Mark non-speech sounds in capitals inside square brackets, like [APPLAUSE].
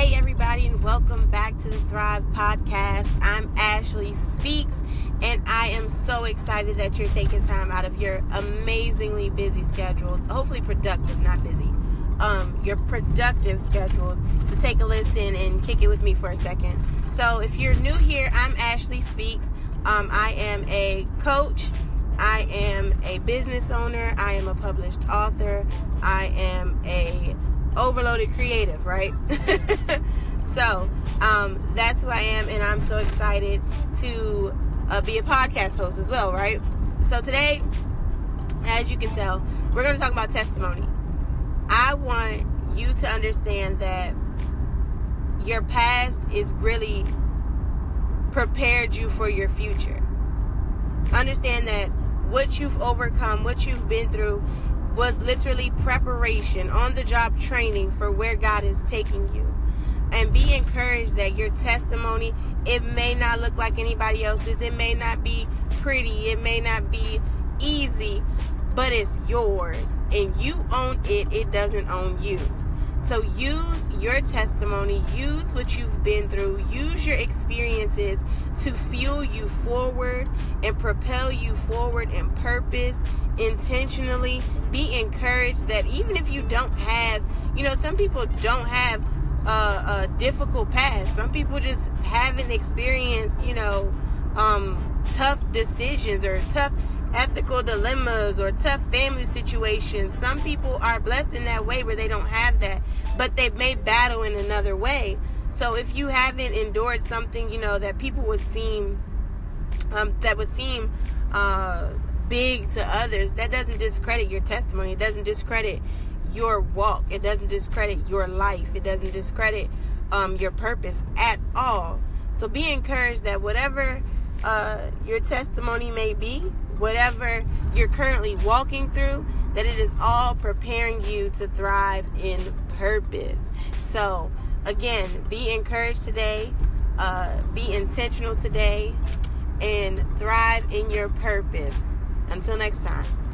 Hey, everybody, and welcome back to the Thrive Podcast. I'm Ashley Speaks, and I am so excited that you're taking time out of your amazingly busy schedules, hopefully productive, not busy, um, your productive schedules to take a listen and kick it with me for a second. So, if you're new here, I'm Ashley Speaks. Um, I am a coach. I am a business owner. I am a published author. Overloaded creative, right? [LAUGHS] so um, that's who I am, and I'm so excited to uh, be a podcast host as well, right? So today, as you can tell, we're going to talk about testimony. I want you to understand that your past is really prepared you for your future. Understand that what you've overcome, what you've been through, was literally preparation, on the job training for where God is taking you. And be encouraged that your testimony, it may not look like anybody else's, it may not be pretty, it may not be easy, but it's yours. And you own it, it doesn't own you. So use your testimony, use what you've been through, use your experiences to fuel you forward and propel you forward in purpose intentionally. Be encouraged that even if you don't have, you know, some people don't have a, a difficult past. Some people just haven't experienced, you know, um, tough decisions or tough ethical dilemmas or tough family situations. Some people are blessed in that way where they don't have that, but they may battle in another way. So if you haven't endured something, you know, that people would seem, um, that would seem uh, big to others, that doesn't discredit your testimony. It doesn't discredit your walk. It doesn't discredit your life. It doesn't discredit um, your purpose at all. So be encouraged that whatever uh, your testimony may be, whatever you're currently walking through, that it is all preparing you to thrive in purpose. So, again, be encouraged today, uh, be intentional today, and thrive in your purpose. Until next time.